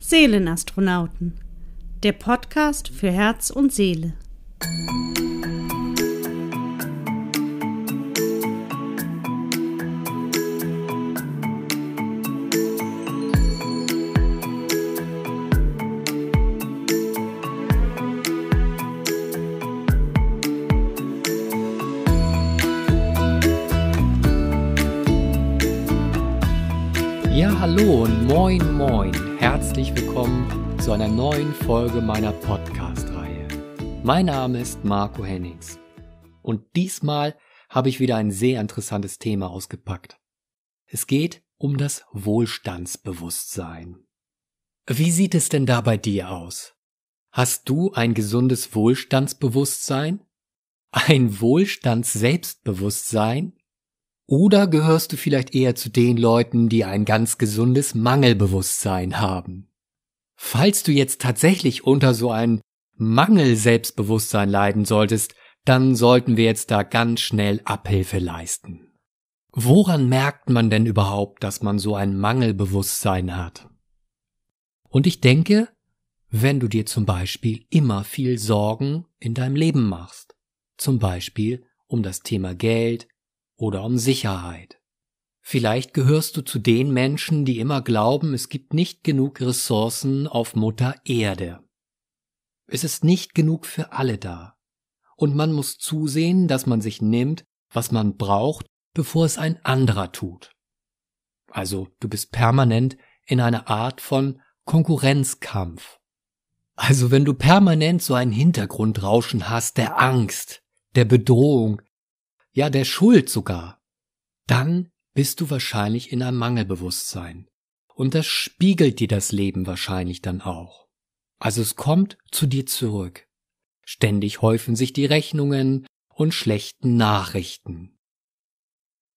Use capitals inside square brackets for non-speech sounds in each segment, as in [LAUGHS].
Seelenastronauten, der Podcast für Herz und Seele. Ja, hallo und moin, moin. Herzlich willkommen zu einer neuen Folge meiner Podcast-Reihe. Mein Name ist Marco Hennings. Und diesmal habe ich wieder ein sehr interessantes Thema ausgepackt. Es geht um das Wohlstandsbewusstsein. Wie sieht es denn da bei dir aus? Hast du ein gesundes Wohlstandsbewusstsein? Ein Wohlstandsselbstbewusstsein? Oder gehörst du vielleicht eher zu den Leuten, die ein ganz gesundes Mangelbewusstsein haben? Falls du jetzt tatsächlich unter so ein Mangel-Selbstbewusstsein leiden solltest, dann sollten wir jetzt da ganz schnell Abhilfe leisten. Woran merkt man denn überhaupt, dass man so ein Mangelbewusstsein hat? Und ich denke, wenn du dir zum Beispiel immer viel Sorgen in deinem Leben machst, zum Beispiel um das Thema Geld, oder um Sicherheit. Vielleicht gehörst du zu den Menschen, die immer glauben, es gibt nicht genug Ressourcen auf Mutter Erde. Es ist nicht genug für alle da. Und man muss zusehen, dass man sich nimmt, was man braucht, bevor es ein anderer tut. Also du bist permanent in einer Art von Konkurrenzkampf. Also wenn du permanent so ein Hintergrundrauschen hast der Angst, der Bedrohung, ja der Schuld sogar, dann bist du wahrscheinlich in einem Mangelbewusstsein. Und das spiegelt dir das Leben wahrscheinlich dann auch. Also es kommt zu dir zurück. Ständig häufen sich die Rechnungen und schlechten Nachrichten.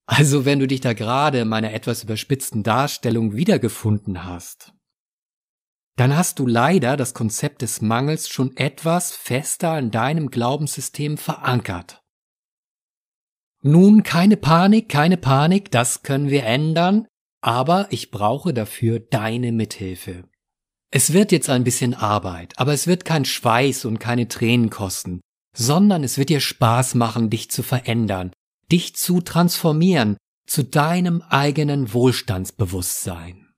Also wenn du dich da gerade in meiner etwas überspitzten Darstellung wiedergefunden hast, dann hast du leider das Konzept des Mangels schon etwas fester in deinem Glaubenssystem verankert. Nun, keine Panik, keine Panik, das können wir ändern, aber ich brauche dafür deine Mithilfe. Es wird jetzt ein bisschen Arbeit, aber es wird kein Schweiß und keine Tränen kosten, sondern es wird dir Spaß machen, dich zu verändern, dich zu transformieren zu deinem eigenen Wohlstandsbewusstsein.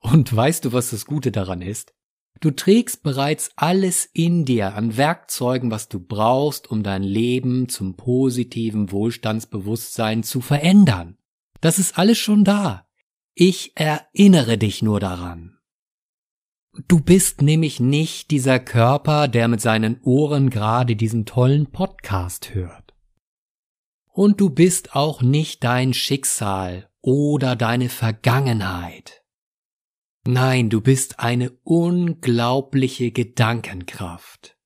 Und weißt du, was das Gute daran ist? Du trägst bereits alles in dir an Werkzeugen, was du brauchst, um dein Leben zum positiven Wohlstandsbewusstsein zu verändern. Das ist alles schon da. Ich erinnere dich nur daran. Du bist nämlich nicht dieser Körper, der mit seinen Ohren gerade diesen tollen Podcast hört. Und du bist auch nicht dein Schicksal oder deine Vergangenheit. Nein, du bist eine unglaubliche Gedankenkraft,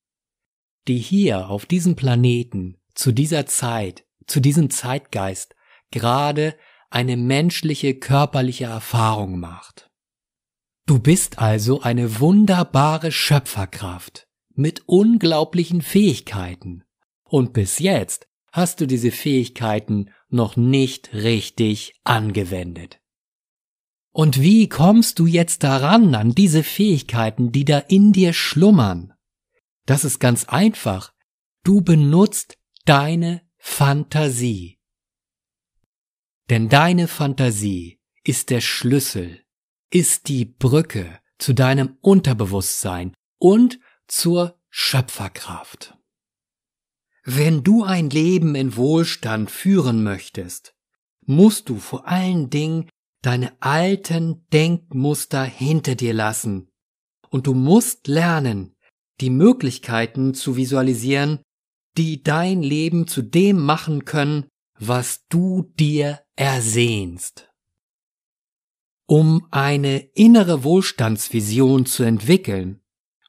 die hier auf diesem Planeten zu dieser Zeit, zu diesem Zeitgeist gerade eine menschliche körperliche Erfahrung macht. Du bist also eine wunderbare Schöpferkraft mit unglaublichen Fähigkeiten. Und bis jetzt hast du diese Fähigkeiten noch nicht richtig angewendet. Und wie kommst du jetzt daran an diese Fähigkeiten, die da in dir schlummern? Das ist ganz einfach. Du benutzt deine Fantasie. Denn deine Fantasie ist der Schlüssel, ist die Brücke zu deinem Unterbewusstsein und zur Schöpferkraft. Wenn du ein Leben in Wohlstand führen möchtest, musst du vor allen Dingen deine alten Denkmuster hinter dir lassen. Und du musst lernen, die Möglichkeiten zu visualisieren, die dein Leben zu dem machen können, was du dir ersehnst. Um eine innere Wohlstandsvision zu entwickeln,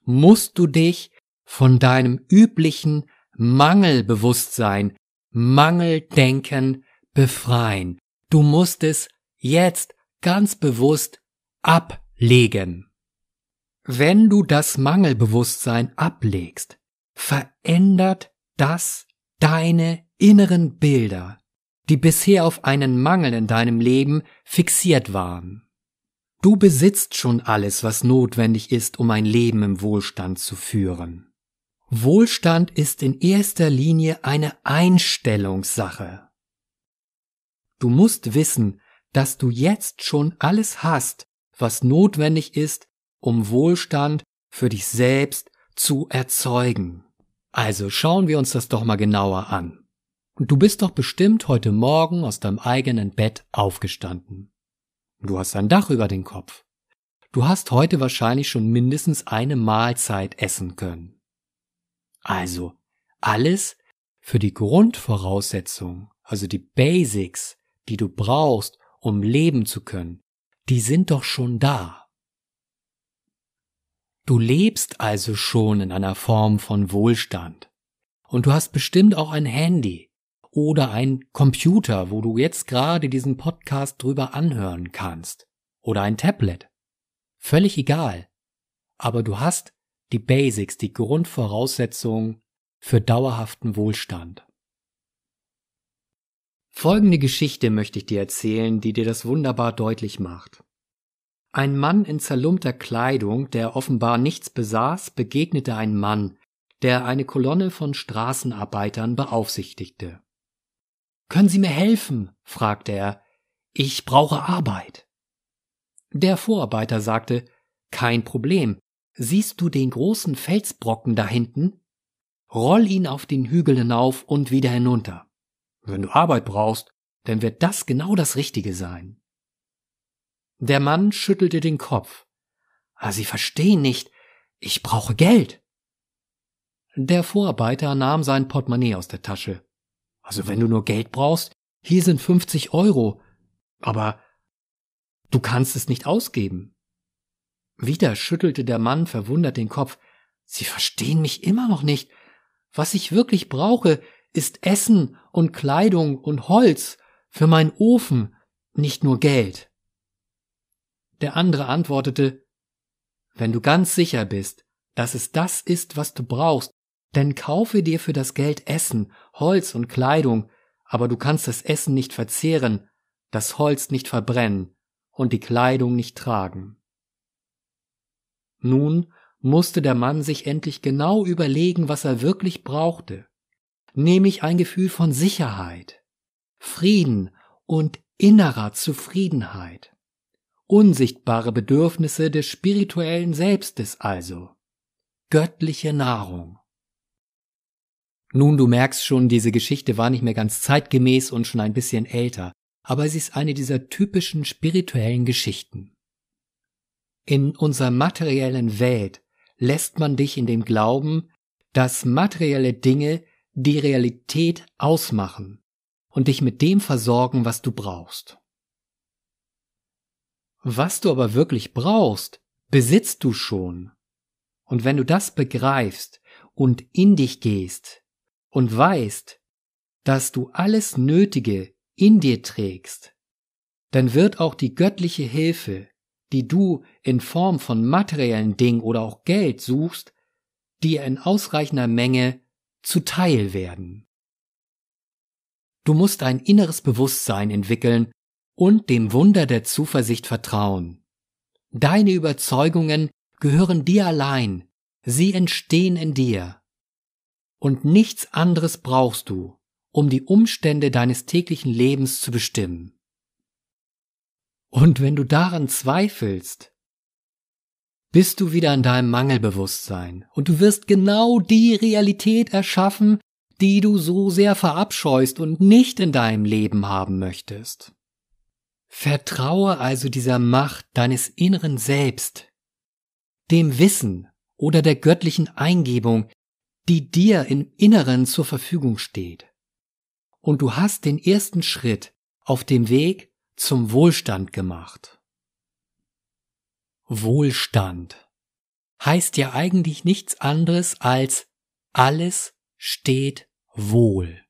musst du dich von deinem üblichen Mangelbewusstsein, Mangeldenken befreien. Du musst es jetzt ganz bewusst ablegen. Wenn du das Mangelbewusstsein ablegst, verändert das deine inneren Bilder, die bisher auf einen Mangel in deinem Leben fixiert waren. Du besitzt schon alles, was notwendig ist, um ein Leben im Wohlstand zu führen. Wohlstand ist in erster Linie eine Einstellungssache. Du musst wissen, dass du jetzt schon alles hast, was notwendig ist, um Wohlstand für dich selbst zu erzeugen. Also schauen wir uns das doch mal genauer an. Du bist doch bestimmt heute Morgen aus deinem eigenen Bett aufgestanden. Du hast ein Dach über den Kopf. Du hast heute wahrscheinlich schon mindestens eine Mahlzeit essen können. Also, alles für die Grundvoraussetzung, also die Basics, die du brauchst, um leben zu können, die sind doch schon da. Du lebst also schon in einer Form von Wohlstand. Und du hast bestimmt auch ein Handy oder ein Computer, wo du jetzt gerade diesen Podcast drüber anhören kannst. Oder ein Tablet. Völlig egal. Aber du hast die Basics, die Grundvoraussetzungen für dauerhaften Wohlstand. Folgende Geschichte möchte ich dir erzählen, die dir das wunderbar deutlich macht. Ein Mann in zerlumpter Kleidung, der offenbar nichts besaß, begegnete ein Mann, der eine Kolonne von Straßenarbeitern beaufsichtigte. Können Sie mir helfen? fragte er. Ich brauche Arbeit. Der Vorarbeiter sagte Kein Problem. Siehst du den großen Felsbrocken da hinten? Roll ihn auf den Hügel hinauf und wieder hinunter. Wenn du Arbeit brauchst, dann wird das genau das Richtige sein. Der Mann schüttelte den Kopf. Ah, Sie verstehen nicht. Ich brauche Geld. Der Vorarbeiter nahm sein Portemonnaie aus der Tasche. Also wenn du nur Geld brauchst, hier sind 50 Euro. Aber du kannst es nicht ausgeben. Wieder schüttelte der Mann verwundert den Kopf. Sie verstehen mich immer noch nicht. Was ich wirklich brauche, ist Essen und Kleidung und Holz für meinen Ofen, nicht nur Geld. Der andere antwortete, wenn du ganz sicher bist, dass es das ist, was du brauchst, dann kaufe dir für das Geld Essen, Holz und Kleidung, aber du kannst das Essen nicht verzehren, das Holz nicht verbrennen und die Kleidung nicht tragen. Nun musste der Mann sich endlich genau überlegen, was er wirklich brauchte, nämlich ein Gefühl von Sicherheit, Frieden und innerer Zufriedenheit unsichtbare Bedürfnisse des spirituellen Selbstes also. Göttliche Nahrung. Nun, du merkst schon, diese Geschichte war nicht mehr ganz zeitgemäß und schon ein bisschen älter, aber sie ist eine dieser typischen spirituellen Geschichten. In unserer materiellen Welt lässt man dich in dem Glauben, dass materielle Dinge die Realität ausmachen und dich mit dem versorgen, was du brauchst. Was du aber wirklich brauchst, besitzt du schon. Und wenn du das begreifst und in dich gehst und weißt, dass du alles Nötige in dir trägst, dann wird auch die göttliche Hilfe, die du in Form von materiellen Dingen oder auch Geld suchst, dir in ausreichender Menge zuteil werden. Du musst ein inneres Bewusstsein entwickeln und dem Wunder der Zuversicht vertrauen. Deine Überzeugungen gehören dir allein, sie entstehen in dir. Und nichts anderes brauchst du, um die Umstände deines täglichen Lebens zu bestimmen. Und wenn du daran zweifelst, bist du wieder in deinem Mangelbewusstsein und du wirst genau die Realität erschaffen, die du so sehr verabscheust und nicht in deinem Leben haben möchtest. Vertraue also dieser Macht deines inneren Selbst, dem Wissen oder der göttlichen Eingebung, die dir im Inneren zur Verfügung steht. Und du hast den ersten Schritt auf dem Weg zum Wohlstand gemacht. Wohlstand heißt ja eigentlich nichts anderes als alles steht wohl.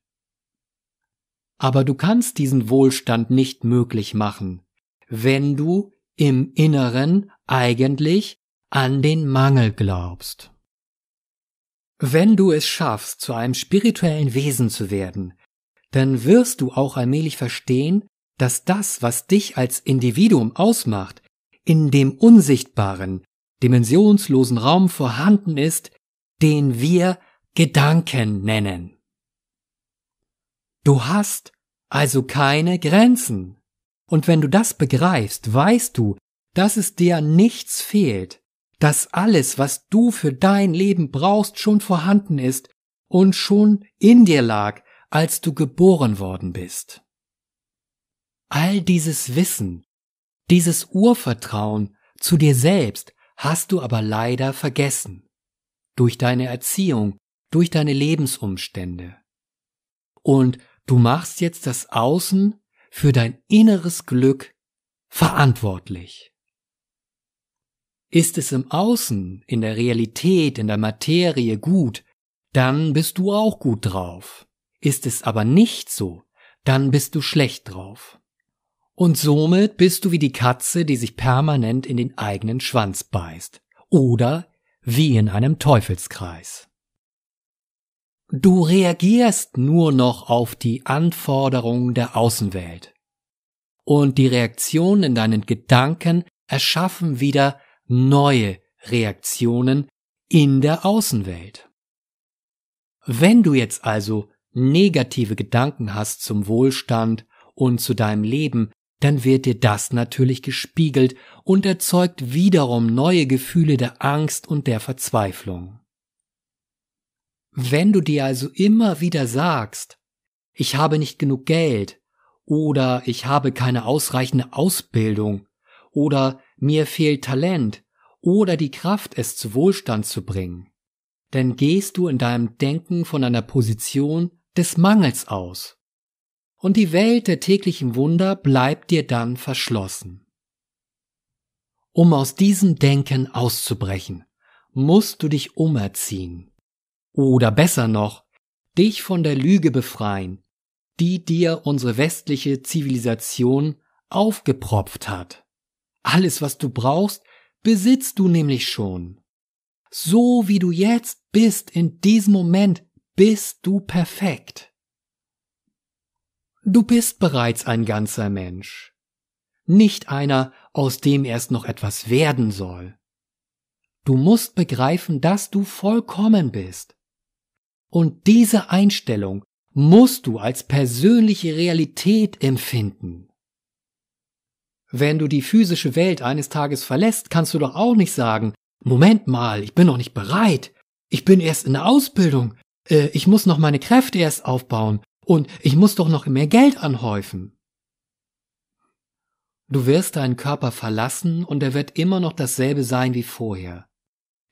Aber du kannst diesen Wohlstand nicht möglich machen, wenn du im Inneren eigentlich an den Mangel glaubst. Wenn du es schaffst, zu einem spirituellen Wesen zu werden, dann wirst du auch allmählich verstehen, dass das, was dich als Individuum ausmacht, in dem unsichtbaren, dimensionslosen Raum vorhanden ist, den wir Gedanken nennen. Du hast also keine Grenzen. Und wenn du das begreifst, weißt du, dass es dir nichts fehlt, dass alles, was du für dein Leben brauchst, schon vorhanden ist und schon in dir lag, als du geboren worden bist. All dieses Wissen, dieses Urvertrauen zu dir selbst hast du aber leider vergessen. Durch deine Erziehung, durch deine Lebensumstände. Und du machst jetzt das Außen für dein inneres Glück verantwortlich. Ist es im Außen, in der Realität, in der Materie gut, dann bist du auch gut drauf. Ist es aber nicht so, dann bist du schlecht drauf. Und somit bist du wie die Katze, die sich permanent in den eigenen Schwanz beißt. Oder wie in einem Teufelskreis. Du reagierst nur noch auf die Anforderungen der Außenwelt. Und die Reaktionen in deinen Gedanken erschaffen wieder neue Reaktionen in der Außenwelt. Wenn du jetzt also negative Gedanken hast zum Wohlstand und zu deinem Leben, dann wird dir das natürlich gespiegelt und erzeugt wiederum neue Gefühle der Angst und der Verzweiflung. Wenn du dir also immer wieder sagst, ich habe nicht genug Geld oder ich habe keine ausreichende Ausbildung oder mir fehlt Talent oder die Kraft, es zu Wohlstand zu bringen, dann gehst du in deinem Denken von einer Position des Mangels aus. Und die Welt der täglichen Wunder bleibt dir dann verschlossen. Um aus diesem Denken auszubrechen, musst du dich umerziehen. Oder besser noch, dich von der Lüge befreien, die dir unsere westliche Zivilisation aufgepropft hat. Alles, was du brauchst, besitzt du nämlich schon. So wie du jetzt bist in diesem Moment, bist du perfekt. Du bist bereits ein ganzer Mensch, nicht einer, aus dem erst noch etwas werden soll. Du musst begreifen, dass du vollkommen bist. Und diese Einstellung musst du als persönliche Realität empfinden. Wenn du die physische Welt eines Tages verlässt, kannst du doch auch nicht sagen, Moment mal, ich bin noch nicht bereit, ich bin erst in der Ausbildung, äh, ich muss noch meine Kräfte erst aufbauen und ich muss doch noch mehr Geld anhäufen. Du wirst deinen Körper verlassen und er wird immer noch dasselbe sein wie vorher.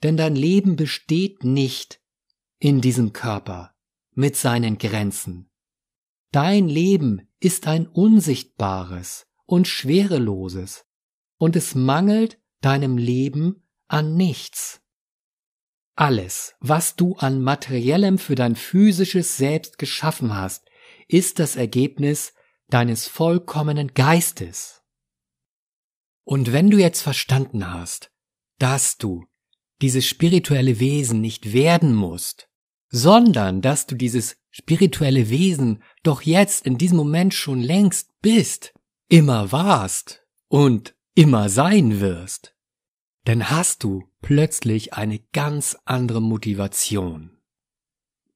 Denn dein Leben besteht nicht in diesem Körper mit seinen Grenzen. Dein Leben ist ein unsichtbares, und Schwereloses, und es mangelt deinem Leben an nichts. Alles, was du an materiellem für dein physisches Selbst geschaffen hast, ist das Ergebnis deines vollkommenen Geistes. Und wenn du jetzt verstanden hast, dass du dieses spirituelle Wesen nicht werden musst, sondern dass du dieses spirituelle Wesen doch jetzt in diesem Moment schon längst bist, immer warst und immer sein wirst, dann hast du plötzlich eine ganz andere Motivation.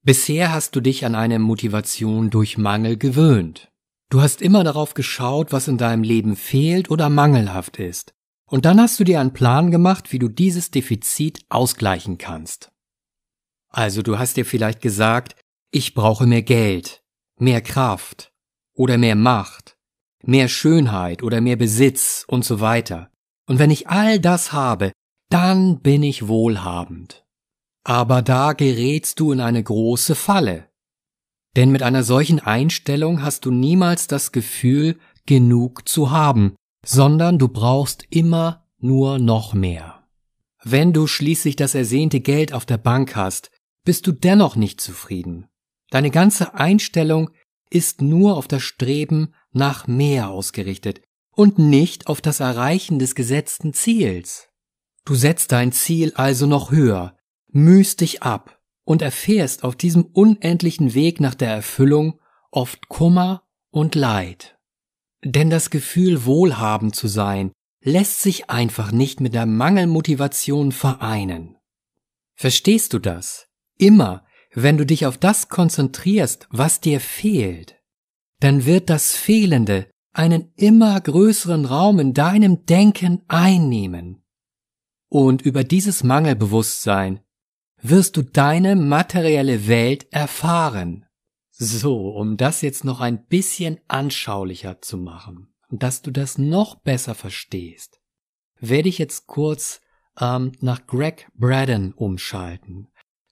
Bisher hast du dich an eine Motivation durch Mangel gewöhnt. Du hast immer darauf geschaut, was in deinem Leben fehlt oder mangelhaft ist. Und dann hast du dir einen Plan gemacht, wie du dieses Defizit ausgleichen kannst. Also du hast dir vielleicht gesagt, ich brauche mehr Geld, mehr Kraft oder mehr Macht mehr Schönheit oder mehr Besitz und so weiter. Und wenn ich all das habe, dann bin ich wohlhabend. Aber da gerätst du in eine große Falle. Denn mit einer solchen Einstellung hast du niemals das Gefühl, genug zu haben, sondern du brauchst immer nur noch mehr. Wenn du schließlich das ersehnte Geld auf der Bank hast, bist du dennoch nicht zufrieden. Deine ganze Einstellung ist nur auf das Streben nach mehr ausgerichtet und nicht auf das Erreichen des gesetzten Ziels. Du setzt dein Ziel also noch höher, mühst dich ab und erfährst auf diesem unendlichen Weg nach der Erfüllung oft Kummer und Leid. Denn das Gefühl, wohlhabend zu sein, lässt sich einfach nicht mit der Mangelmotivation vereinen. Verstehst du das? Immer, wenn du dich auf das konzentrierst, was dir fehlt, dann wird das Fehlende einen immer größeren Raum in deinem Denken einnehmen. Und über dieses Mangelbewusstsein wirst du deine materielle Welt erfahren. So, um das jetzt noch ein bisschen anschaulicher zu machen dass du das noch besser verstehst, werde ich jetzt kurz ähm, nach Greg Braden umschalten.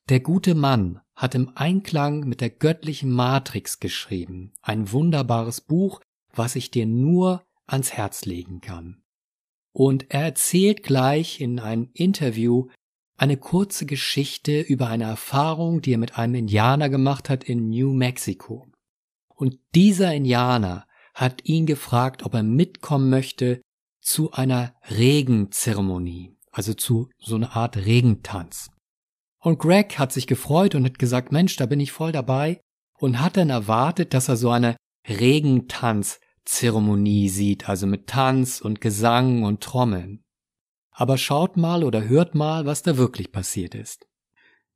Der gute Mann hat im Einklang mit der göttlichen Matrix geschrieben, ein wunderbares Buch, was ich dir nur ans Herz legen kann. Und er erzählt gleich in einem Interview eine kurze Geschichte über eine Erfahrung, die er mit einem Indianer gemacht hat in New Mexico. Und dieser Indianer hat ihn gefragt, ob er mitkommen möchte zu einer Regenzeremonie, also zu so einer Art Regentanz. Und Greg hat sich gefreut und hat gesagt, Mensch, da bin ich voll dabei und hat dann erwartet, dass er so eine Regentanzzeremonie sieht, also mit Tanz und Gesang und Trommeln. Aber schaut mal oder hört mal, was da wirklich passiert ist.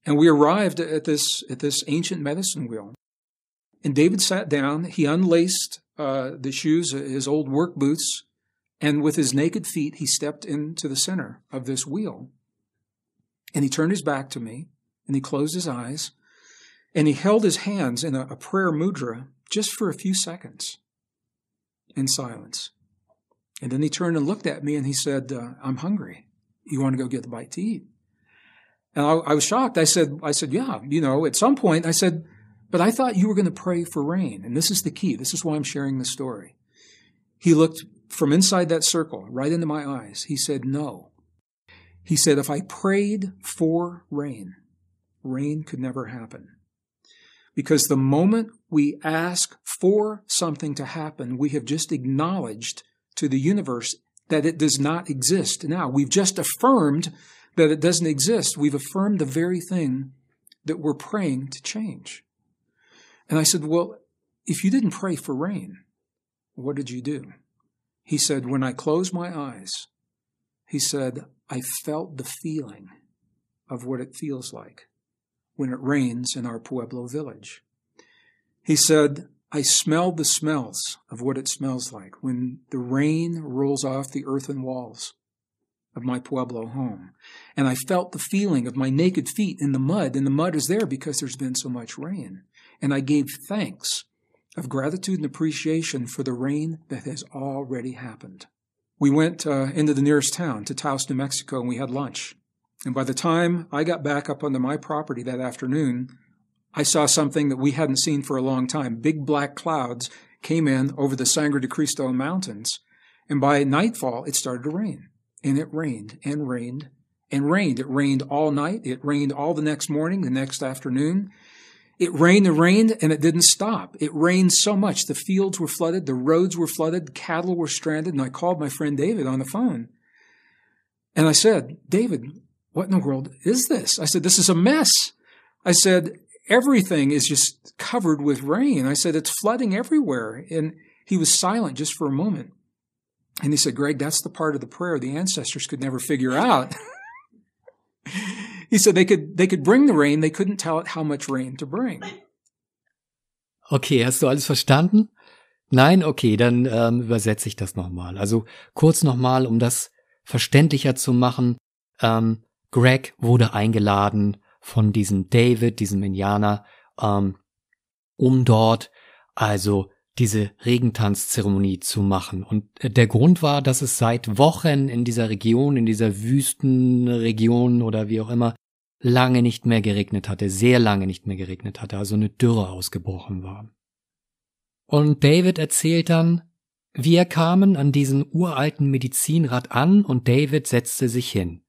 And we arrived at this at this ancient medicine wheel. And David sat down, he unlaced uh, the shoes, his old work boots, and with his naked feet, he stepped into the center of this wheel. And he turned his back to me, and he closed his eyes, and he held his hands in a, a prayer mudra just for a few seconds in silence. And then he turned and looked at me and he said, uh, I'm hungry. You want to go get the bite to eat? And I, I was shocked. I said, I said, yeah, you know, at some point I said, but I thought you were going to pray for rain. And this is the key. This is why I'm sharing the story. He looked from inside that circle right into my eyes. He said, no. He said, if I prayed for rain, rain could never happen. Because the moment we ask for something to happen, we have just acknowledged to the universe that it does not exist. Now, we've just affirmed that it doesn't exist. We've affirmed the very thing that we're praying to change. And I said, Well, if you didn't pray for rain, what did you do? He said, When I closed my eyes, he said, I felt the feeling of what it feels like when it rains in our Pueblo village. He said, I smelled the smells of what it smells like when the rain rolls off the earthen walls of my Pueblo home. And I felt the feeling of my naked feet in the mud, and the mud is there because there's been so much rain. And I gave thanks of gratitude and appreciation for the rain that has already happened. We went uh, into the nearest town, to Taos, New Mexico, and we had lunch. And by the time I got back up onto my property that afternoon, I saw something that we hadn't seen for a long time. Big black clouds came in over the Sangre de Cristo Mountains. And by nightfall, it started to rain. And it rained and rained and rained. It rained all night. It rained all the next morning, the next afternoon. It rained and rained and it didn't stop. It rained so much. The fields were flooded. The roads were flooded. Cattle were stranded. And I called my friend David on the phone. And I said, David, what in the world is this? I said, this is a mess. I said, everything is just covered with rain. I said, it's flooding everywhere. And he was silent just for a moment. And he said, Greg, that's the part of the prayer the ancestors could never figure out. [LAUGHS] he said they could, they could bring the rain, they couldn't tell it how much rain to bring. Okay, hast du alles verstanden? Nein, okay, dann ähm, übersetze ich das nochmal. Also kurz nochmal, um das verständlicher zu machen. Ähm, Greg wurde eingeladen von diesem David, diesem Indianer, ähm, um dort also diese Regentanzzeremonie zu machen. Und äh, der Grund war, dass es seit Wochen in dieser Region, in dieser Wüstenregion oder wie auch immer, lange nicht mehr geregnet hatte, sehr lange nicht mehr geregnet hatte, also eine Dürre ausgebrochen war. Und David erzählt dann, wir kamen an diesem uralten Medizinrad an und David setzte sich hin.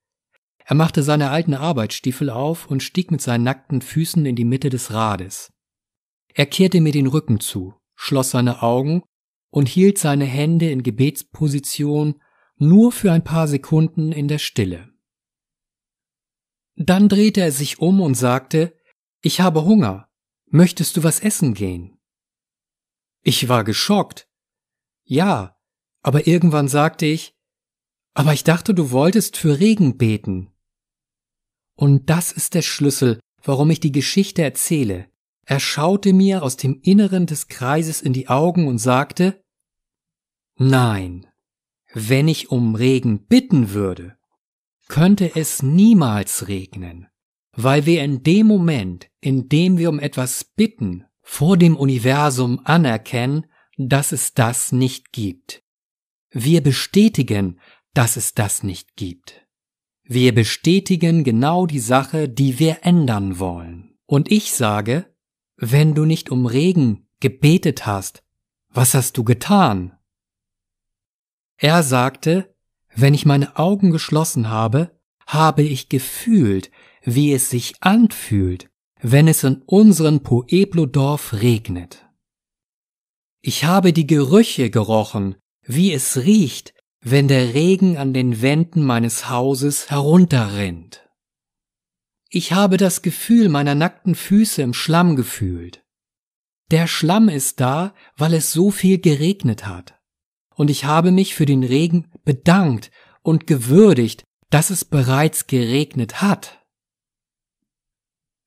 Er machte seine alten Arbeitsstiefel auf und stieg mit seinen nackten Füßen in die Mitte des Rades. Er kehrte mir den Rücken zu, schloss seine Augen und hielt seine Hände in Gebetsposition nur für ein paar Sekunden in der Stille. Dann drehte er sich um und sagte, ich habe Hunger. Möchtest du was essen gehen? Ich war geschockt. Ja, aber irgendwann sagte ich, Aber ich dachte, du wolltest für Regen beten. Und das ist der Schlüssel, warum ich die Geschichte erzähle. Er schaute mir aus dem Inneren des Kreises in die Augen und sagte, Nein, wenn ich um Regen bitten würde, könnte es niemals regnen, weil wir in dem Moment, in dem wir um etwas bitten, vor dem Universum anerkennen, dass es das nicht gibt. Wir bestätigen, dass es das nicht gibt. Wir bestätigen genau die Sache, die wir ändern wollen. Und ich sage, wenn du nicht um Regen gebetet hast, was hast du getan? Er sagte, wenn ich meine Augen geschlossen habe, habe ich gefühlt, wie es sich anfühlt, wenn es in unserem Pueblo-Dorf regnet. Ich habe die Gerüche gerochen, wie es riecht, wenn der Regen an den Wänden meines Hauses herunterrinnt. Ich habe das Gefühl meiner nackten Füße im Schlamm gefühlt. Der Schlamm ist da, weil es so viel geregnet hat. Und ich habe mich für den Regen bedankt und gewürdigt, dass es bereits geregnet hat.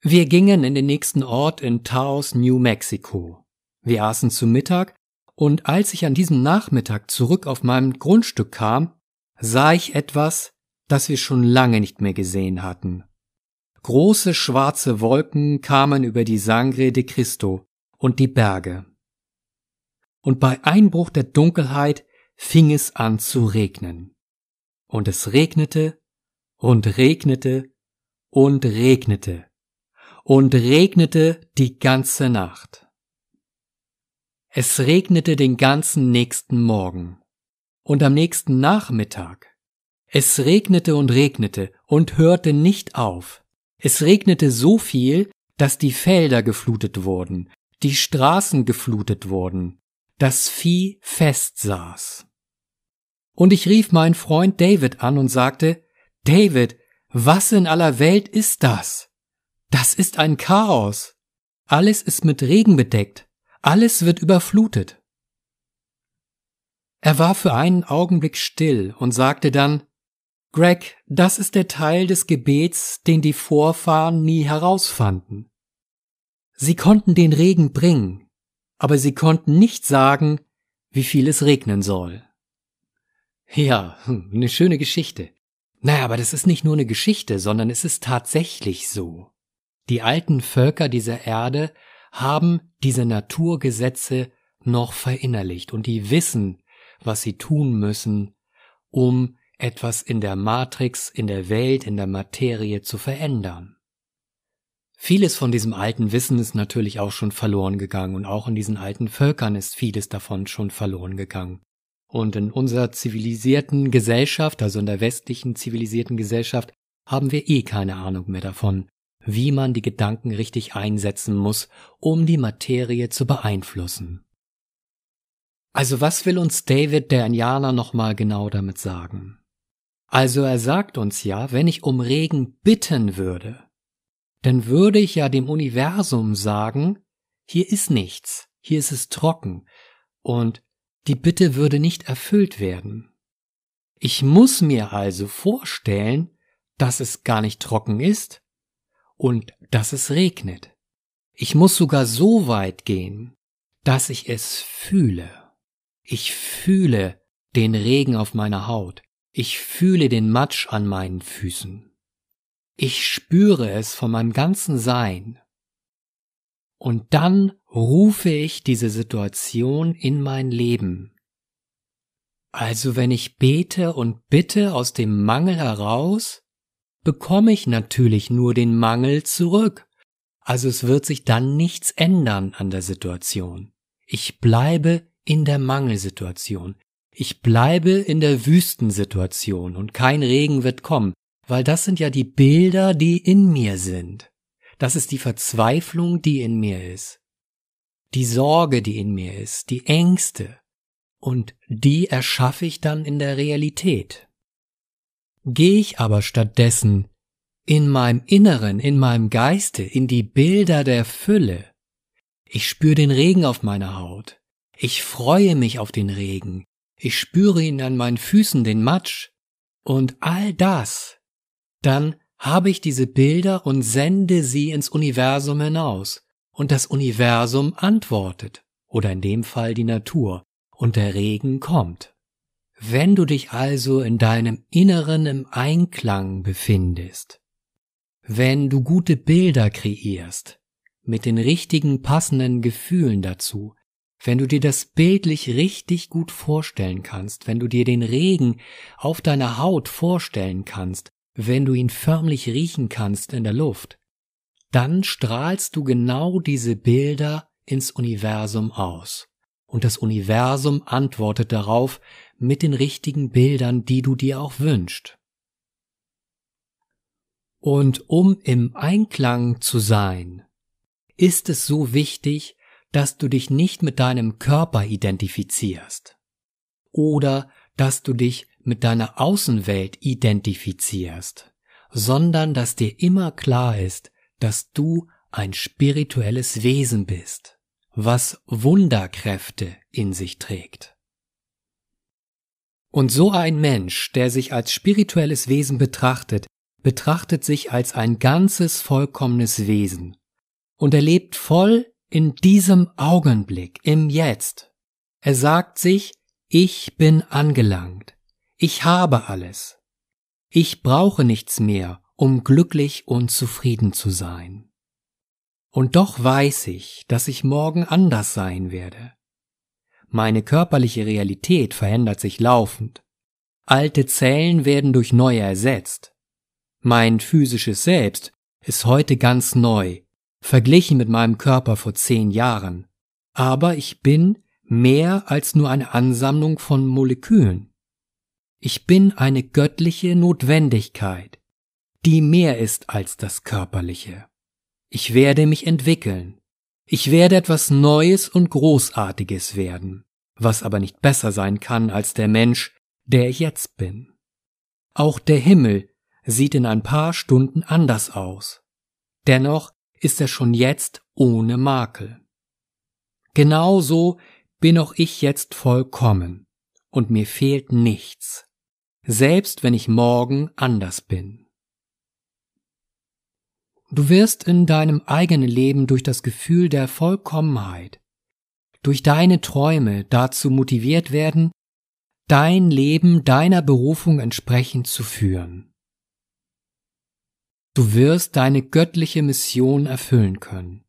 Wir gingen in den nächsten Ort in Taos, New Mexico. Wir aßen zu Mittag und als ich an diesem Nachmittag zurück auf meinem Grundstück kam, sah ich etwas, das wir schon lange nicht mehr gesehen hatten. Große schwarze Wolken kamen über die Sangre de Cristo und die Berge. Und bei Einbruch der Dunkelheit fing es an zu regnen. Und es regnete und regnete und regnete und regnete die ganze Nacht. Es regnete den ganzen nächsten Morgen und am nächsten Nachmittag. Es regnete und regnete und hörte nicht auf. Es regnete so viel, dass die Felder geflutet wurden, die Straßen geflutet wurden, das Vieh festsaß. Und ich rief meinen Freund David an und sagte, David, was in aller Welt ist das? Das ist ein Chaos. Alles ist mit Regen bedeckt. Alles wird überflutet. Er war für einen Augenblick still und sagte dann, Greg, das ist der Teil des Gebets, den die Vorfahren nie herausfanden. Sie konnten den Regen bringen, aber sie konnten nicht sagen, wie viel es regnen soll. Ja, hm, eine schöne Geschichte. Naja, aber das ist nicht nur eine Geschichte, sondern es ist tatsächlich so. Die alten Völker dieser Erde haben diese Naturgesetze noch verinnerlicht und die wissen, was sie tun müssen, um etwas in der Matrix, in der Welt, in der Materie zu verändern. Vieles von diesem alten Wissen ist natürlich auch schon verloren gegangen und auch in diesen alten Völkern ist vieles davon schon verloren gegangen. Und in unserer zivilisierten Gesellschaft, also in der westlichen zivilisierten Gesellschaft, haben wir eh keine Ahnung mehr davon, wie man die Gedanken richtig einsetzen muss, um die Materie zu beeinflussen. Also was will uns David der Indianer nochmal genau damit sagen? Also er sagt uns ja, wenn ich um Regen bitten würde, dann würde ich ja dem Universum sagen, hier ist nichts, hier ist es trocken und die Bitte würde nicht erfüllt werden. Ich muss mir also vorstellen, dass es gar nicht trocken ist, und dass es regnet. Ich muss sogar so weit gehen, dass ich es fühle. Ich fühle den Regen auf meiner Haut. Ich fühle den Matsch an meinen Füßen. Ich spüre es von meinem ganzen Sein. Und dann rufe ich diese Situation in mein Leben. Also wenn ich bete und bitte aus dem Mangel heraus, bekomme ich natürlich nur den Mangel zurück. Also es wird sich dann nichts ändern an der Situation. Ich bleibe in der Mangelsituation. Ich bleibe in der Wüstensituation und kein Regen wird kommen, weil das sind ja die Bilder, die in mir sind. Das ist die Verzweiflung, die in mir ist. Die Sorge, die in mir ist, die Ängste. Und die erschaffe ich dann in der Realität. Gehe ich aber stattdessen in meinem Inneren, in meinem Geiste, in die Bilder der Fülle. Ich spüre den Regen auf meiner Haut. Ich freue mich auf den Regen. Ich spüre ihn an meinen Füßen, den Matsch. und all das, dann habe ich diese Bilder und sende sie ins Universum hinaus. Und das Universum antwortet, oder in dem Fall die Natur, und der Regen kommt. Wenn du dich also in deinem Inneren im Einklang befindest, wenn du gute Bilder kreierst, mit den richtigen passenden Gefühlen dazu, wenn du dir das bildlich richtig gut vorstellen kannst, wenn du dir den Regen auf deiner Haut vorstellen kannst, wenn du ihn förmlich riechen kannst in der Luft, dann strahlst du genau diese Bilder ins Universum aus. Und das Universum antwortet darauf mit den richtigen Bildern, die du dir auch wünschst. Und um im Einklang zu sein, ist es so wichtig, dass du dich nicht mit deinem Körper identifizierst oder dass du dich mit deiner Außenwelt identifizierst, sondern dass dir immer klar ist, dass du ein spirituelles Wesen bist, was Wunderkräfte in sich trägt. Und so ein Mensch, der sich als spirituelles Wesen betrachtet, betrachtet sich als ein ganzes vollkommenes Wesen und er lebt voll in diesem Augenblick, im Jetzt. Er sagt sich, ich bin angelangt, ich habe alles. Ich brauche nichts mehr, um glücklich und zufrieden zu sein. Und doch weiß ich, dass ich morgen anders sein werde. Meine körperliche Realität verändert sich laufend. Alte Zellen werden durch neue ersetzt. Mein physisches Selbst ist heute ganz neu, verglichen mit meinem Körper vor zehn Jahren. Aber ich bin mehr als nur eine Ansammlung von Molekülen. Ich bin eine göttliche Notwendigkeit, die mehr ist als das Körperliche. Ich werde mich entwickeln. Ich werde etwas Neues und Großartiges werden, was aber nicht besser sein kann als der Mensch, der ich jetzt bin. Auch der Himmel sieht in ein paar Stunden anders aus. Dennoch ist er schon jetzt ohne Makel. Genauso bin auch ich jetzt vollkommen und mir fehlt nichts, selbst wenn ich morgen anders bin. Du wirst in deinem eigenen Leben durch das Gefühl der Vollkommenheit, durch deine Träume dazu motiviert werden, dein Leben deiner Berufung entsprechend zu führen. Du wirst deine göttliche Mission erfüllen können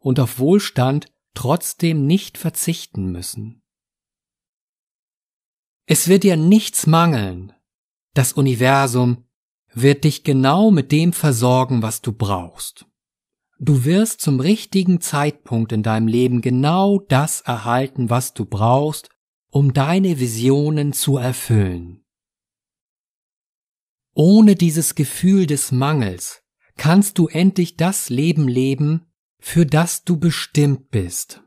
und auf Wohlstand trotzdem nicht verzichten müssen. Es wird dir nichts mangeln. Das Universum wird dich genau mit dem versorgen, was du brauchst. Du wirst zum richtigen Zeitpunkt in deinem Leben genau das erhalten, was du brauchst, um deine Visionen zu erfüllen. Ohne dieses Gefühl des Mangels kannst du endlich das Leben leben, für das du bestimmt bist.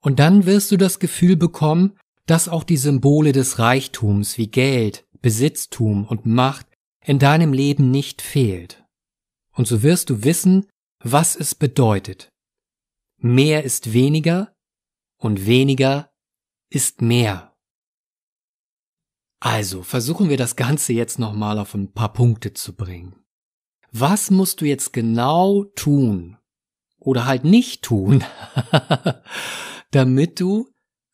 Und dann wirst du das Gefühl bekommen, dass auch die Symbole des Reichtums wie Geld, Besitztum und Macht in deinem Leben nicht fehlt. Und so wirst du wissen, was es bedeutet. Mehr ist weniger und weniger ist mehr. Also versuchen wir das Ganze jetzt nochmal auf ein paar Punkte zu bringen was musst du jetzt genau tun oder halt nicht tun, [LAUGHS] damit du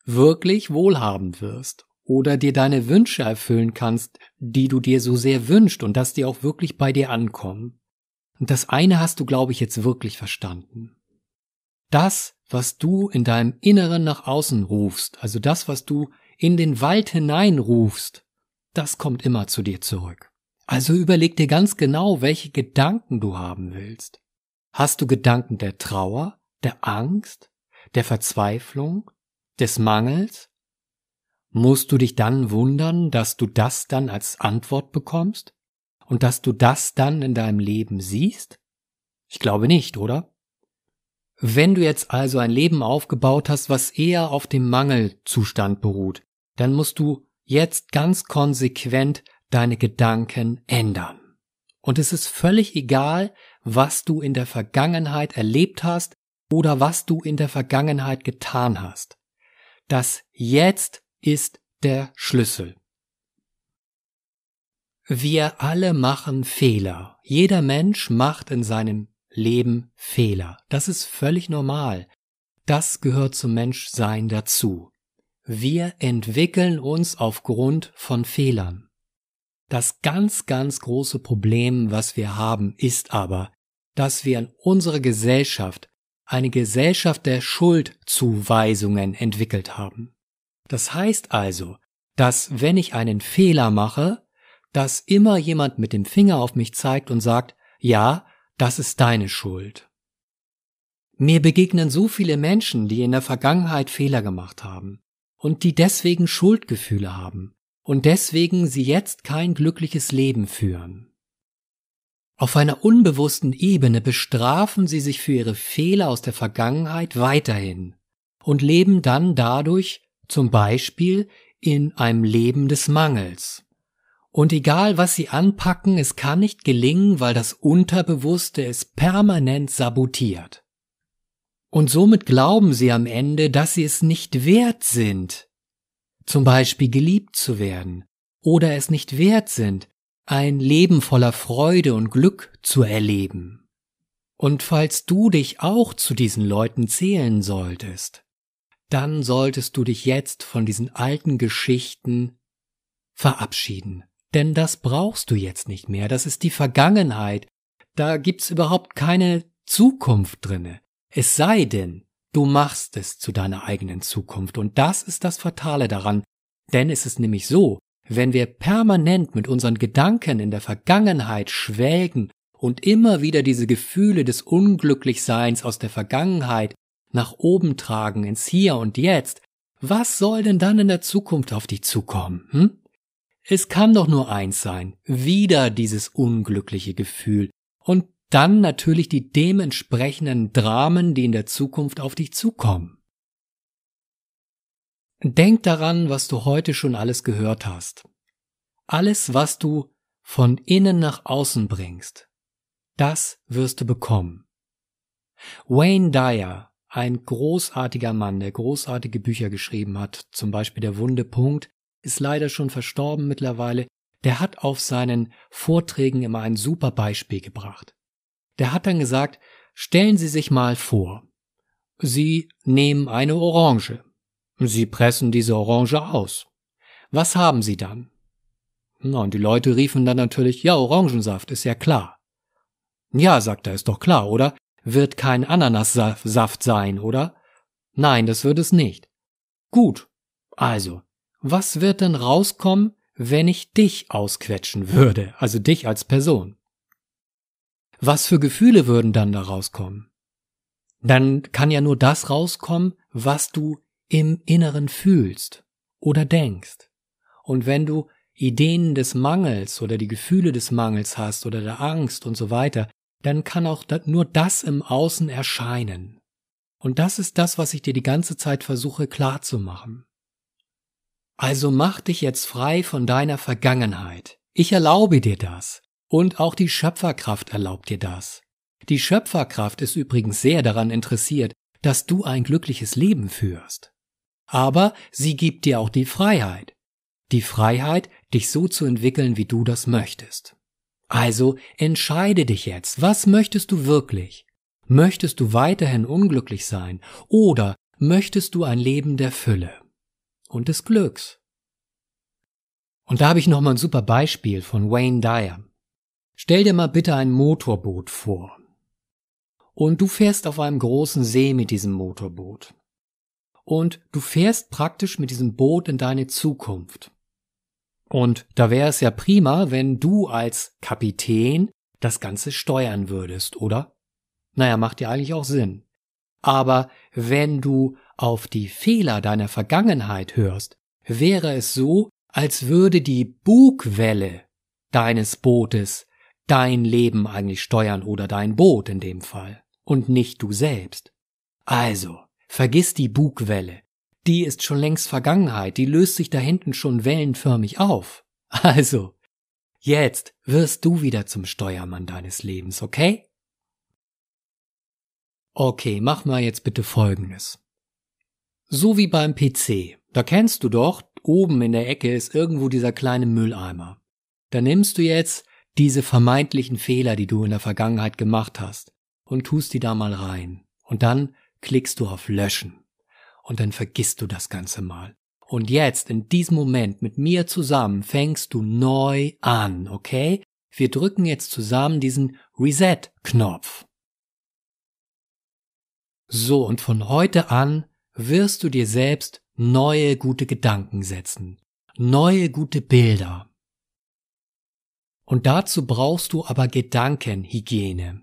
wirklich wohlhabend wirst oder dir deine Wünsche erfüllen kannst, die du dir so sehr wünschst und dass die auch wirklich bei dir ankommen. Und das eine hast du, glaube ich, jetzt wirklich verstanden. Das, was du in deinem Inneren nach außen rufst, also das, was du in den Wald hineinrufst, das kommt immer zu dir zurück. Also überleg dir ganz genau, welche Gedanken du haben willst. Hast du Gedanken der Trauer, der Angst, der Verzweiflung, des Mangels? Musst du dich dann wundern, dass du das dann als Antwort bekommst? Und dass du das dann in deinem Leben siehst? Ich glaube nicht, oder? Wenn du jetzt also ein Leben aufgebaut hast, was eher auf dem Mangelzustand beruht, dann musst du jetzt ganz konsequent deine Gedanken ändern. Und es ist völlig egal, was du in der Vergangenheit erlebt hast oder was du in der Vergangenheit getan hast. Das Jetzt ist der Schlüssel. Wir alle machen Fehler. Jeder Mensch macht in seinem Leben Fehler. Das ist völlig normal. Das gehört zum Menschsein dazu. Wir entwickeln uns aufgrund von Fehlern. Das ganz, ganz große Problem, was wir haben, ist aber, dass wir in unserer Gesellschaft eine Gesellschaft der Schuldzuweisungen entwickelt haben. Das heißt also, dass wenn ich einen Fehler mache, dass immer jemand mit dem Finger auf mich zeigt und sagt, ja, das ist deine Schuld. Mir begegnen so viele Menschen, die in der Vergangenheit Fehler gemacht haben und die deswegen Schuldgefühle haben und deswegen sie jetzt kein glückliches Leben führen. Auf einer unbewussten Ebene bestrafen sie sich für ihre Fehler aus der Vergangenheit weiterhin und leben dann dadurch zum Beispiel in einem Leben des Mangels. Und egal was sie anpacken, es kann nicht gelingen, weil das Unterbewusste es permanent sabotiert. Und somit glauben sie am Ende, dass sie es nicht wert sind, zum Beispiel geliebt zu werden, oder es nicht wert sind, ein Leben voller Freude und Glück zu erleben. Und falls du dich auch zu diesen Leuten zählen solltest, dann solltest du dich jetzt von diesen alten Geschichten verabschieden. Denn das brauchst du jetzt nicht mehr. Das ist die Vergangenheit. Da gibt's überhaupt keine Zukunft drinne. Es sei denn, du machst es zu deiner eigenen Zukunft. Und das ist das Fatale daran. Denn es ist nämlich so, wenn wir permanent mit unseren Gedanken in der Vergangenheit schwelgen und immer wieder diese Gefühle des Unglücklichseins aus der Vergangenheit nach oben tragen ins Hier und Jetzt, was soll denn dann in der Zukunft auf dich zukommen? Hm? Es kann doch nur eins sein, wieder dieses unglückliche Gefühl und dann natürlich die dementsprechenden Dramen, die in der Zukunft auf dich zukommen. Denk daran, was du heute schon alles gehört hast. Alles, was du von innen nach außen bringst, das wirst du bekommen. Wayne Dyer, ein großartiger Mann, der großartige Bücher geschrieben hat, zum Beispiel Der Wunde Punkt, ist leider schon verstorben mittlerweile, der hat auf seinen Vorträgen immer ein super Beispiel gebracht. Der hat dann gesagt, stellen Sie sich mal vor, Sie nehmen eine Orange. Sie pressen diese Orange aus. Was haben Sie dann? Na, und die Leute riefen dann natürlich, ja, Orangensaft, ist ja klar. Ja, sagt er, ist doch klar, oder? Wird kein Ananassaft sein, oder? Nein, das wird es nicht. Gut. Also, was wird denn rauskommen, wenn ich dich ausquetschen würde, also dich als Person? Was für Gefühle würden dann da rauskommen? Dann kann ja nur das rauskommen, was du im Inneren fühlst oder denkst. Und wenn du Ideen des Mangels oder die Gefühle des Mangels hast oder der Angst und so weiter, dann kann auch nur das im Außen erscheinen. Und das ist das, was ich dir die ganze Zeit versuche klarzumachen. Also mach dich jetzt frei von deiner Vergangenheit. Ich erlaube dir das. Und auch die Schöpferkraft erlaubt dir das. Die Schöpferkraft ist übrigens sehr daran interessiert, dass du ein glückliches Leben führst. Aber sie gibt dir auch die Freiheit. Die Freiheit, dich so zu entwickeln, wie du das möchtest. Also entscheide dich jetzt, was möchtest du wirklich? Möchtest du weiterhin unglücklich sein oder möchtest du ein Leben der Fülle? und des Glücks. Und da habe ich noch mal ein super Beispiel von Wayne Dyer. Stell dir mal bitte ein Motorboot vor. Und du fährst auf einem großen See mit diesem Motorboot. Und du fährst praktisch mit diesem Boot in deine Zukunft. Und da wäre es ja prima, wenn du als Kapitän das Ganze steuern würdest, oder? Naja, macht ja eigentlich auch Sinn. Aber wenn du auf die Fehler deiner Vergangenheit hörst, wäre es so, als würde die Bugwelle deines Bootes dein Leben eigentlich steuern oder dein Boot in dem Fall und nicht du selbst. Also, vergiss die Bugwelle. Die ist schon längst Vergangenheit, die löst sich da hinten schon wellenförmig auf. [LAUGHS] Also, jetzt wirst du wieder zum Steuermann deines Lebens, okay? Okay, mach mal jetzt bitte Folgendes. So wie beim PC. Da kennst du doch, oben in der Ecke ist irgendwo dieser kleine Mülleimer. dann nimmst du jetzt diese vermeintlichen Fehler, die du in der Vergangenheit gemacht hast, und tust die da mal rein. Und dann klickst du auf Löschen. Und dann vergisst du das Ganze mal. Und jetzt, in diesem Moment, mit mir zusammen, fängst du neu an, okay? Wir drücken jetzt zusammen diesen Reset-Knopf. So, und von heute an wirst du dir selbst neue gute Gedanken setzen, neue gute Bilder. Und dazu brauchst du aber Gedankenhygiene.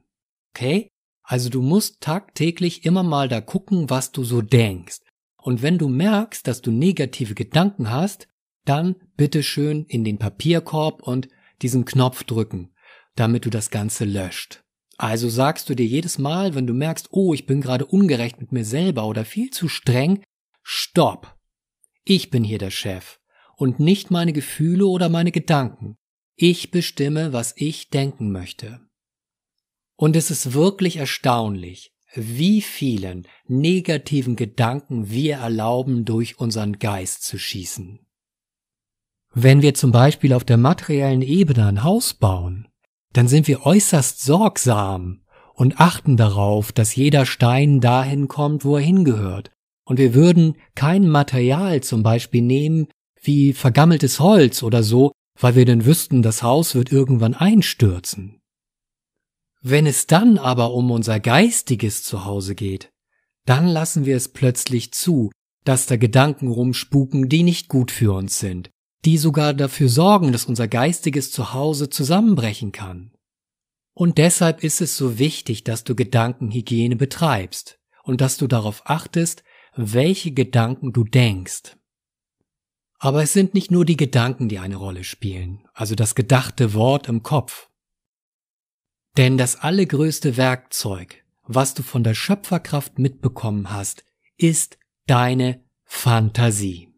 Okay? Also du musst tagtäglich immer mal da gucken, was du so denkst. Und wenn du merkst, dass du negative Gedanken hast, dann bitte schön in den Papierkorb und diesen Knopf drücken, damit du das Ganze löscht. Also sagst du dir jedes Mal, wenn du merkst, oh, ich bin gerade ungerecht mit mir selber oder viel zu streng, stopp. Ich bin hier der Chef und nicht meine Gefühle oder meine Gedanken. Ich bestimme, was ich denken möchte. Und es ist wirklich erstaunlich, wie vielen negativen Gedanken wir erlauben, durch unseren Geist zu schießen. Wenn wir zum Beispiel auf der materiellen Ebene ein Haus bauen, dann sind wir äußerst sorgsam und achten darauf, dass jeder Stein dahin kommt, wo er hingehört. Und wir würden kein Material zum Beispiel nehmen wie vergammeltes Holz oder so, weil wir denn wüssten, das Haus wird irgendwann einstürzen. Wenn es dann aber um unser geistiges Zuhause geht, dann lassen wir es plötzlich zu, dass da Gedanken rumspuken, die nicht gut für uns sind, die sogar dafür sorgen, dass unser geistiges Zuhause zusammenbrechen kann. Und deshalb ist es so wichtig, dass du Gedankenhygiene betreibst und dass du darauf achtest, welche Gedanken du denkst. Aber es sind nicht nur die Gedanken, die eine Rolle spielen, also das gedachte Wort im Kopf. Denn das allergrößte Werkzeug, was du von der Schöpferkraft mitbekommen hast, ist deine Fantasie.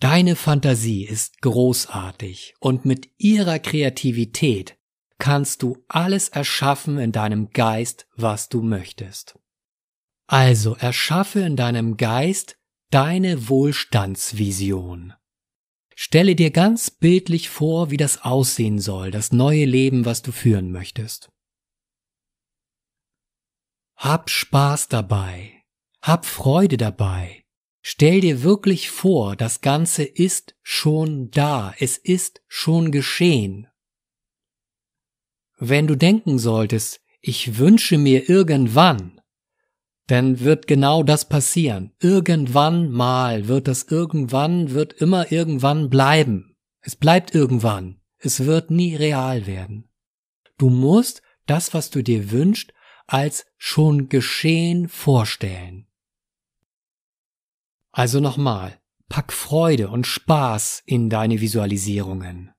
Deine Fantasie ist großartig und mit ihrer Kreativität kannst du alles erschaffen in deinem Geist, was du möchtest. Also erschaffe in deinem Geist deine Wohlstandsvision. Stelle dir ganz bildlich vor, wie das aussehen soll, das neue Leben, was du führen möchtest. Hab Spaß dabei. Hab Freude dabei. Stell dir wirklich vor, das Ganze ist schon da, es ist schon geschehen. Wenn du denken solltest, ich wünsche mir irgendwann, dann wird genau das passieren. Irgendwann mal wird das irgendwann, wird immer irgendwann bleiben. Es bleibt irgendwann. Es wird nie real werden. Du musst das, was du dir wünschst, als schon geschehen vorstellen. Also nochmal, pack Freude und Spaß in deine Visualisierungen.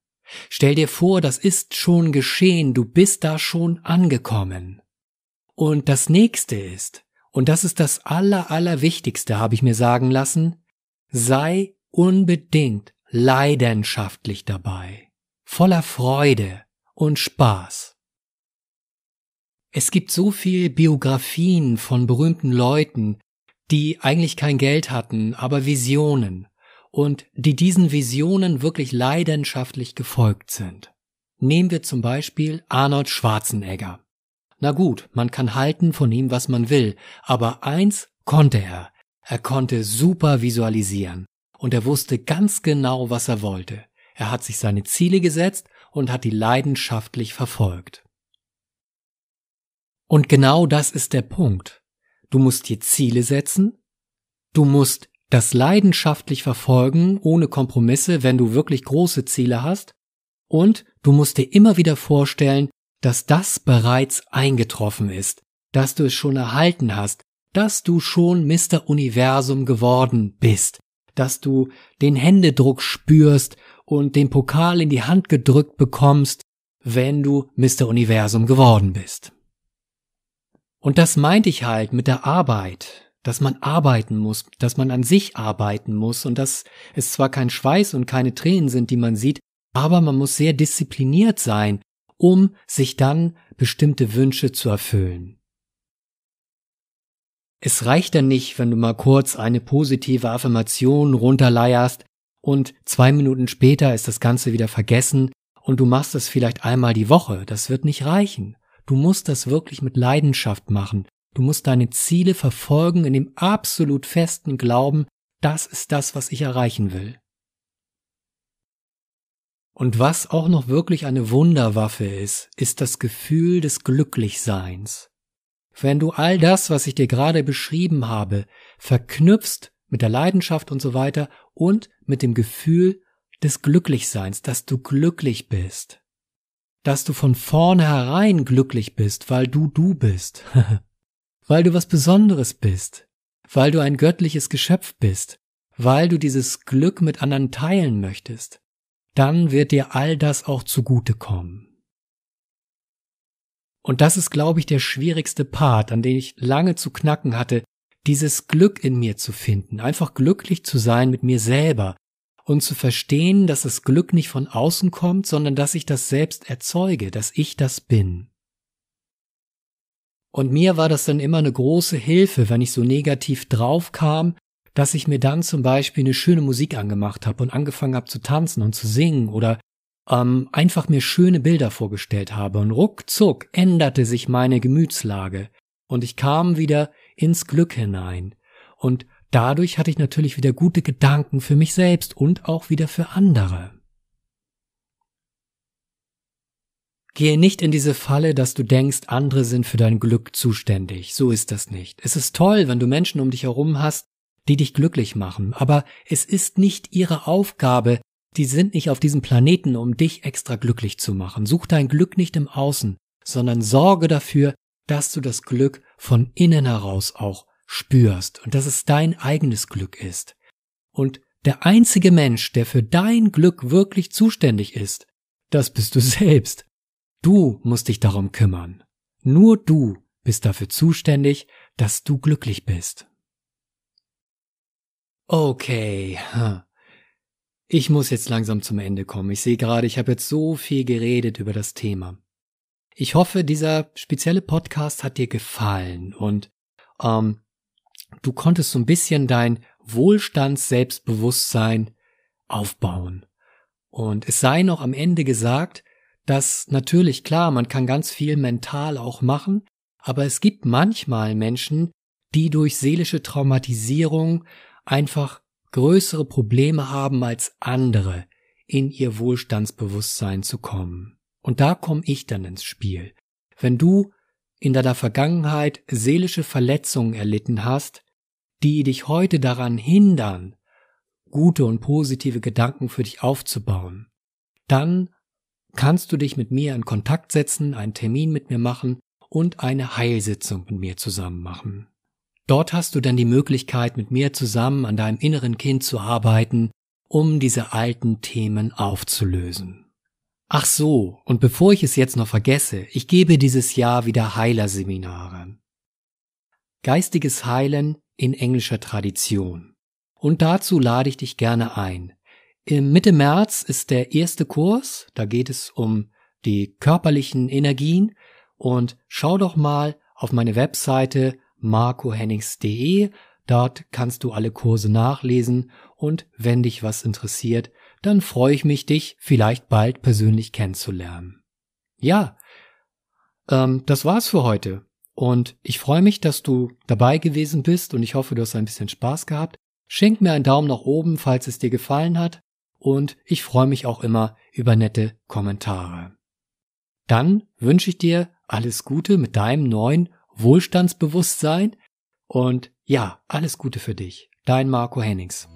Stell dir vor, das ist schon geschehen, du bist da schon angekommen. Und das nächste ist, und das ist das Aller, Allerwichtigste, habe ich mir sagen lassen, sei unbedingt leidenschaftlich dabei, voller Freude und Spaß. Es gibt so viel Biografien von berühmten Leuten, die eigentlich kein Geld hatten, aber Visionen und die diesen Visionen wirklich leidenschaftlich gefolgt sind. Nehmen wir zum Beispiel Arnold Schwarzenegger. Na gut, man kann halten von ihm, was man will, aber eins konnte er. Er konnte super visualisieren. Und er wusste ganz genau, was er wollte. Er hat sich seine Ziele gesetzt und hat die leidenschaftlich verfolgt. Und genau das ist der Punkt. Du musst dir Ziele setzen, du musst das leidenschaftlich verfolgen, ohne Kompromisse, wenn du wirklich große Ziele hast, und du musst dir immer wieder vorstellen, dass das bereits eingetroffen ist, dass du es schon erhalten hast, dass du schon Mr. Universum geworden bist, dass du den Händedruck spürst und den Pokal in die Hand gedrückt bekommst, wenn du Mr. Universum geworden bist. Und das meinte ich halt mit der Arbeit, dass man arbeiten muss, dass man an sich arbeiten muss und dass es zwar kein Schweiß und keine Tränen sind, die man sieht, aber man muss sehr diszipliniert sein um sich dann bestimmte Wünsche zu erfüllen. Es reicht dann nicht, wenn du mal kurz eine positive Affirmation runterleierst und zwei Minuten später ist das Ganze wieder vergessen und du machst das vielleicht einmal die Woche. Das wird nicht reichen. Du musst das wirklich mit Leidenschaft machen. Du musst deine Ziele verfolgen in dem absolut festen Glauben, das ist das, was ich erreichen will. Und was auch noch wirklich eine Wunderwaffe ist, ist das Gefühl des Glücklichseins. Wenn du all das, was ich dir gerade beschrieben habe, verknüpfst mit der Leidenschaft und so weiter und mit dem Gefühl des Glücklichseins, dass du glücklich bist, dass du von vornherein glücklich bist, weil du du bist, [LAUGHS] weil du was Besonderes bist, weil du ein göttliches Geschöpf bist, weil du dieses Glück mit anderen teilen möchtest, dann wird dir all das auch zugute kommen. Und das ist, glaube ich, der schwierigste Part, an den ich lange zu knacken hatte, dieses Glück in mir zu finden, einfach glücklich zu sein mit mir selber und zu verstehen, dass das Glück nicht von außen kommt, sondern dass ich das selbst erzeuge, dass ich das bin. Und mir war das dann immer eine große Hilfe, wenn ich so negativ drauf kam, dass ich mir dann zum Beispiel eine schöne Musik angemacht habe und angefangen habe zu tanzen und zu singen oder ähm, einfach mir schöne Bilder vorgestellt habe und ruckzuck änderte sich meine Gemütslage und ich kam wieder ins Glück hinein und dadurch hatte ich natürlich wieder gute Gedanken für mich selbst und auch wieder für andere. Gehe nicht in diese Falle, dass du denkst, andere sind für dein Glück zuständig. So ist das nicht. Es ist toll, wenn du Menschen um dich herum hast, die dich glücklich machen, aber es ist nicht ihre Aufgabe, die sind nicht auf diesem Planeten, um dich extra glücklich zu machen. Such dein Glück nicht im Außen, sondern sorge dafür, dass du das Glück von innen heraus auch spürst und dass es dein eigenes Glück ist. Und der einzige Mensch, der für dein Glück wirklich zuständig ist, das bist du selbst. Du musst dich darum kümmern. Nur du bist dafür zuständig, dass du glücklich bist. Okay, ich muss jetzt langsam zum Ende kommen. Ich sehe gerade, ich habe jetzt so viel geredet über das Thema. Ich hoffe, dieser spezielle Podcast hat dir gefallen und ähm, du konntest so ein bisschen dein Wohlstands-Selbstbewusstsein aufbauen. Und es sei noch am Ende gesagt, dass natürlich klar, man kann ganz viel mental auch machen, aber es gibt manchmal Menschen, die durch seelische Traumatisierung einfach größere Probleme haben als andere, in ihr Wohlstandsbewusstsein zu kommen. Und da komme ich dann ins Spiel. Wenn du in deiner Vergangenheit seelische Verletzungen erlitten hast, die dich heute daran hindern, gute und positive Gedanken für dich aufzubauen, dann kannst du dich mit mir in Kontakt setzen, einen Termin mit mir machen und eine Heilsitzung mit mir zusammen machen. Dort hast du dann die Möglichkeit, mit mir zusammen an deinem inneren Kind zu arbeiten, um diese alten Themen aufzulösen. Ach so, und bevor ich es jetzt noch vergesse, ich gebe dieses Jahr wieder Heilerseminare. Geistiges Heilen in englischer Tradition. Und dazu lade ich dich gerne ein. Im Mitte März ist der erste Kurs, da geht es um die körperlichen Energien und schau doch mal auf meine Webseite marcohennings.de. Dort kannst du alle Kurse nachlesen und wenn dich was interessiert, dann freue ich mich, dich vielleicht bald persönlich kennenzulernen. Ja, ähm, das war's für heute. Und ich freue mich, dass du dabei gewesen bist und ich hoffe, du hast ein bisschen Spaß gehabt. Schenk mir einen Daumen nach oben, falls es dir gefallen hat. Und ich freue mich auch immer über nette Kommentare. Dann wünsche ich dir alles Gute mit deinem neuen Wohlstandsbewusstsein und ja, alles Gute für dich. Dein Marco Hennings.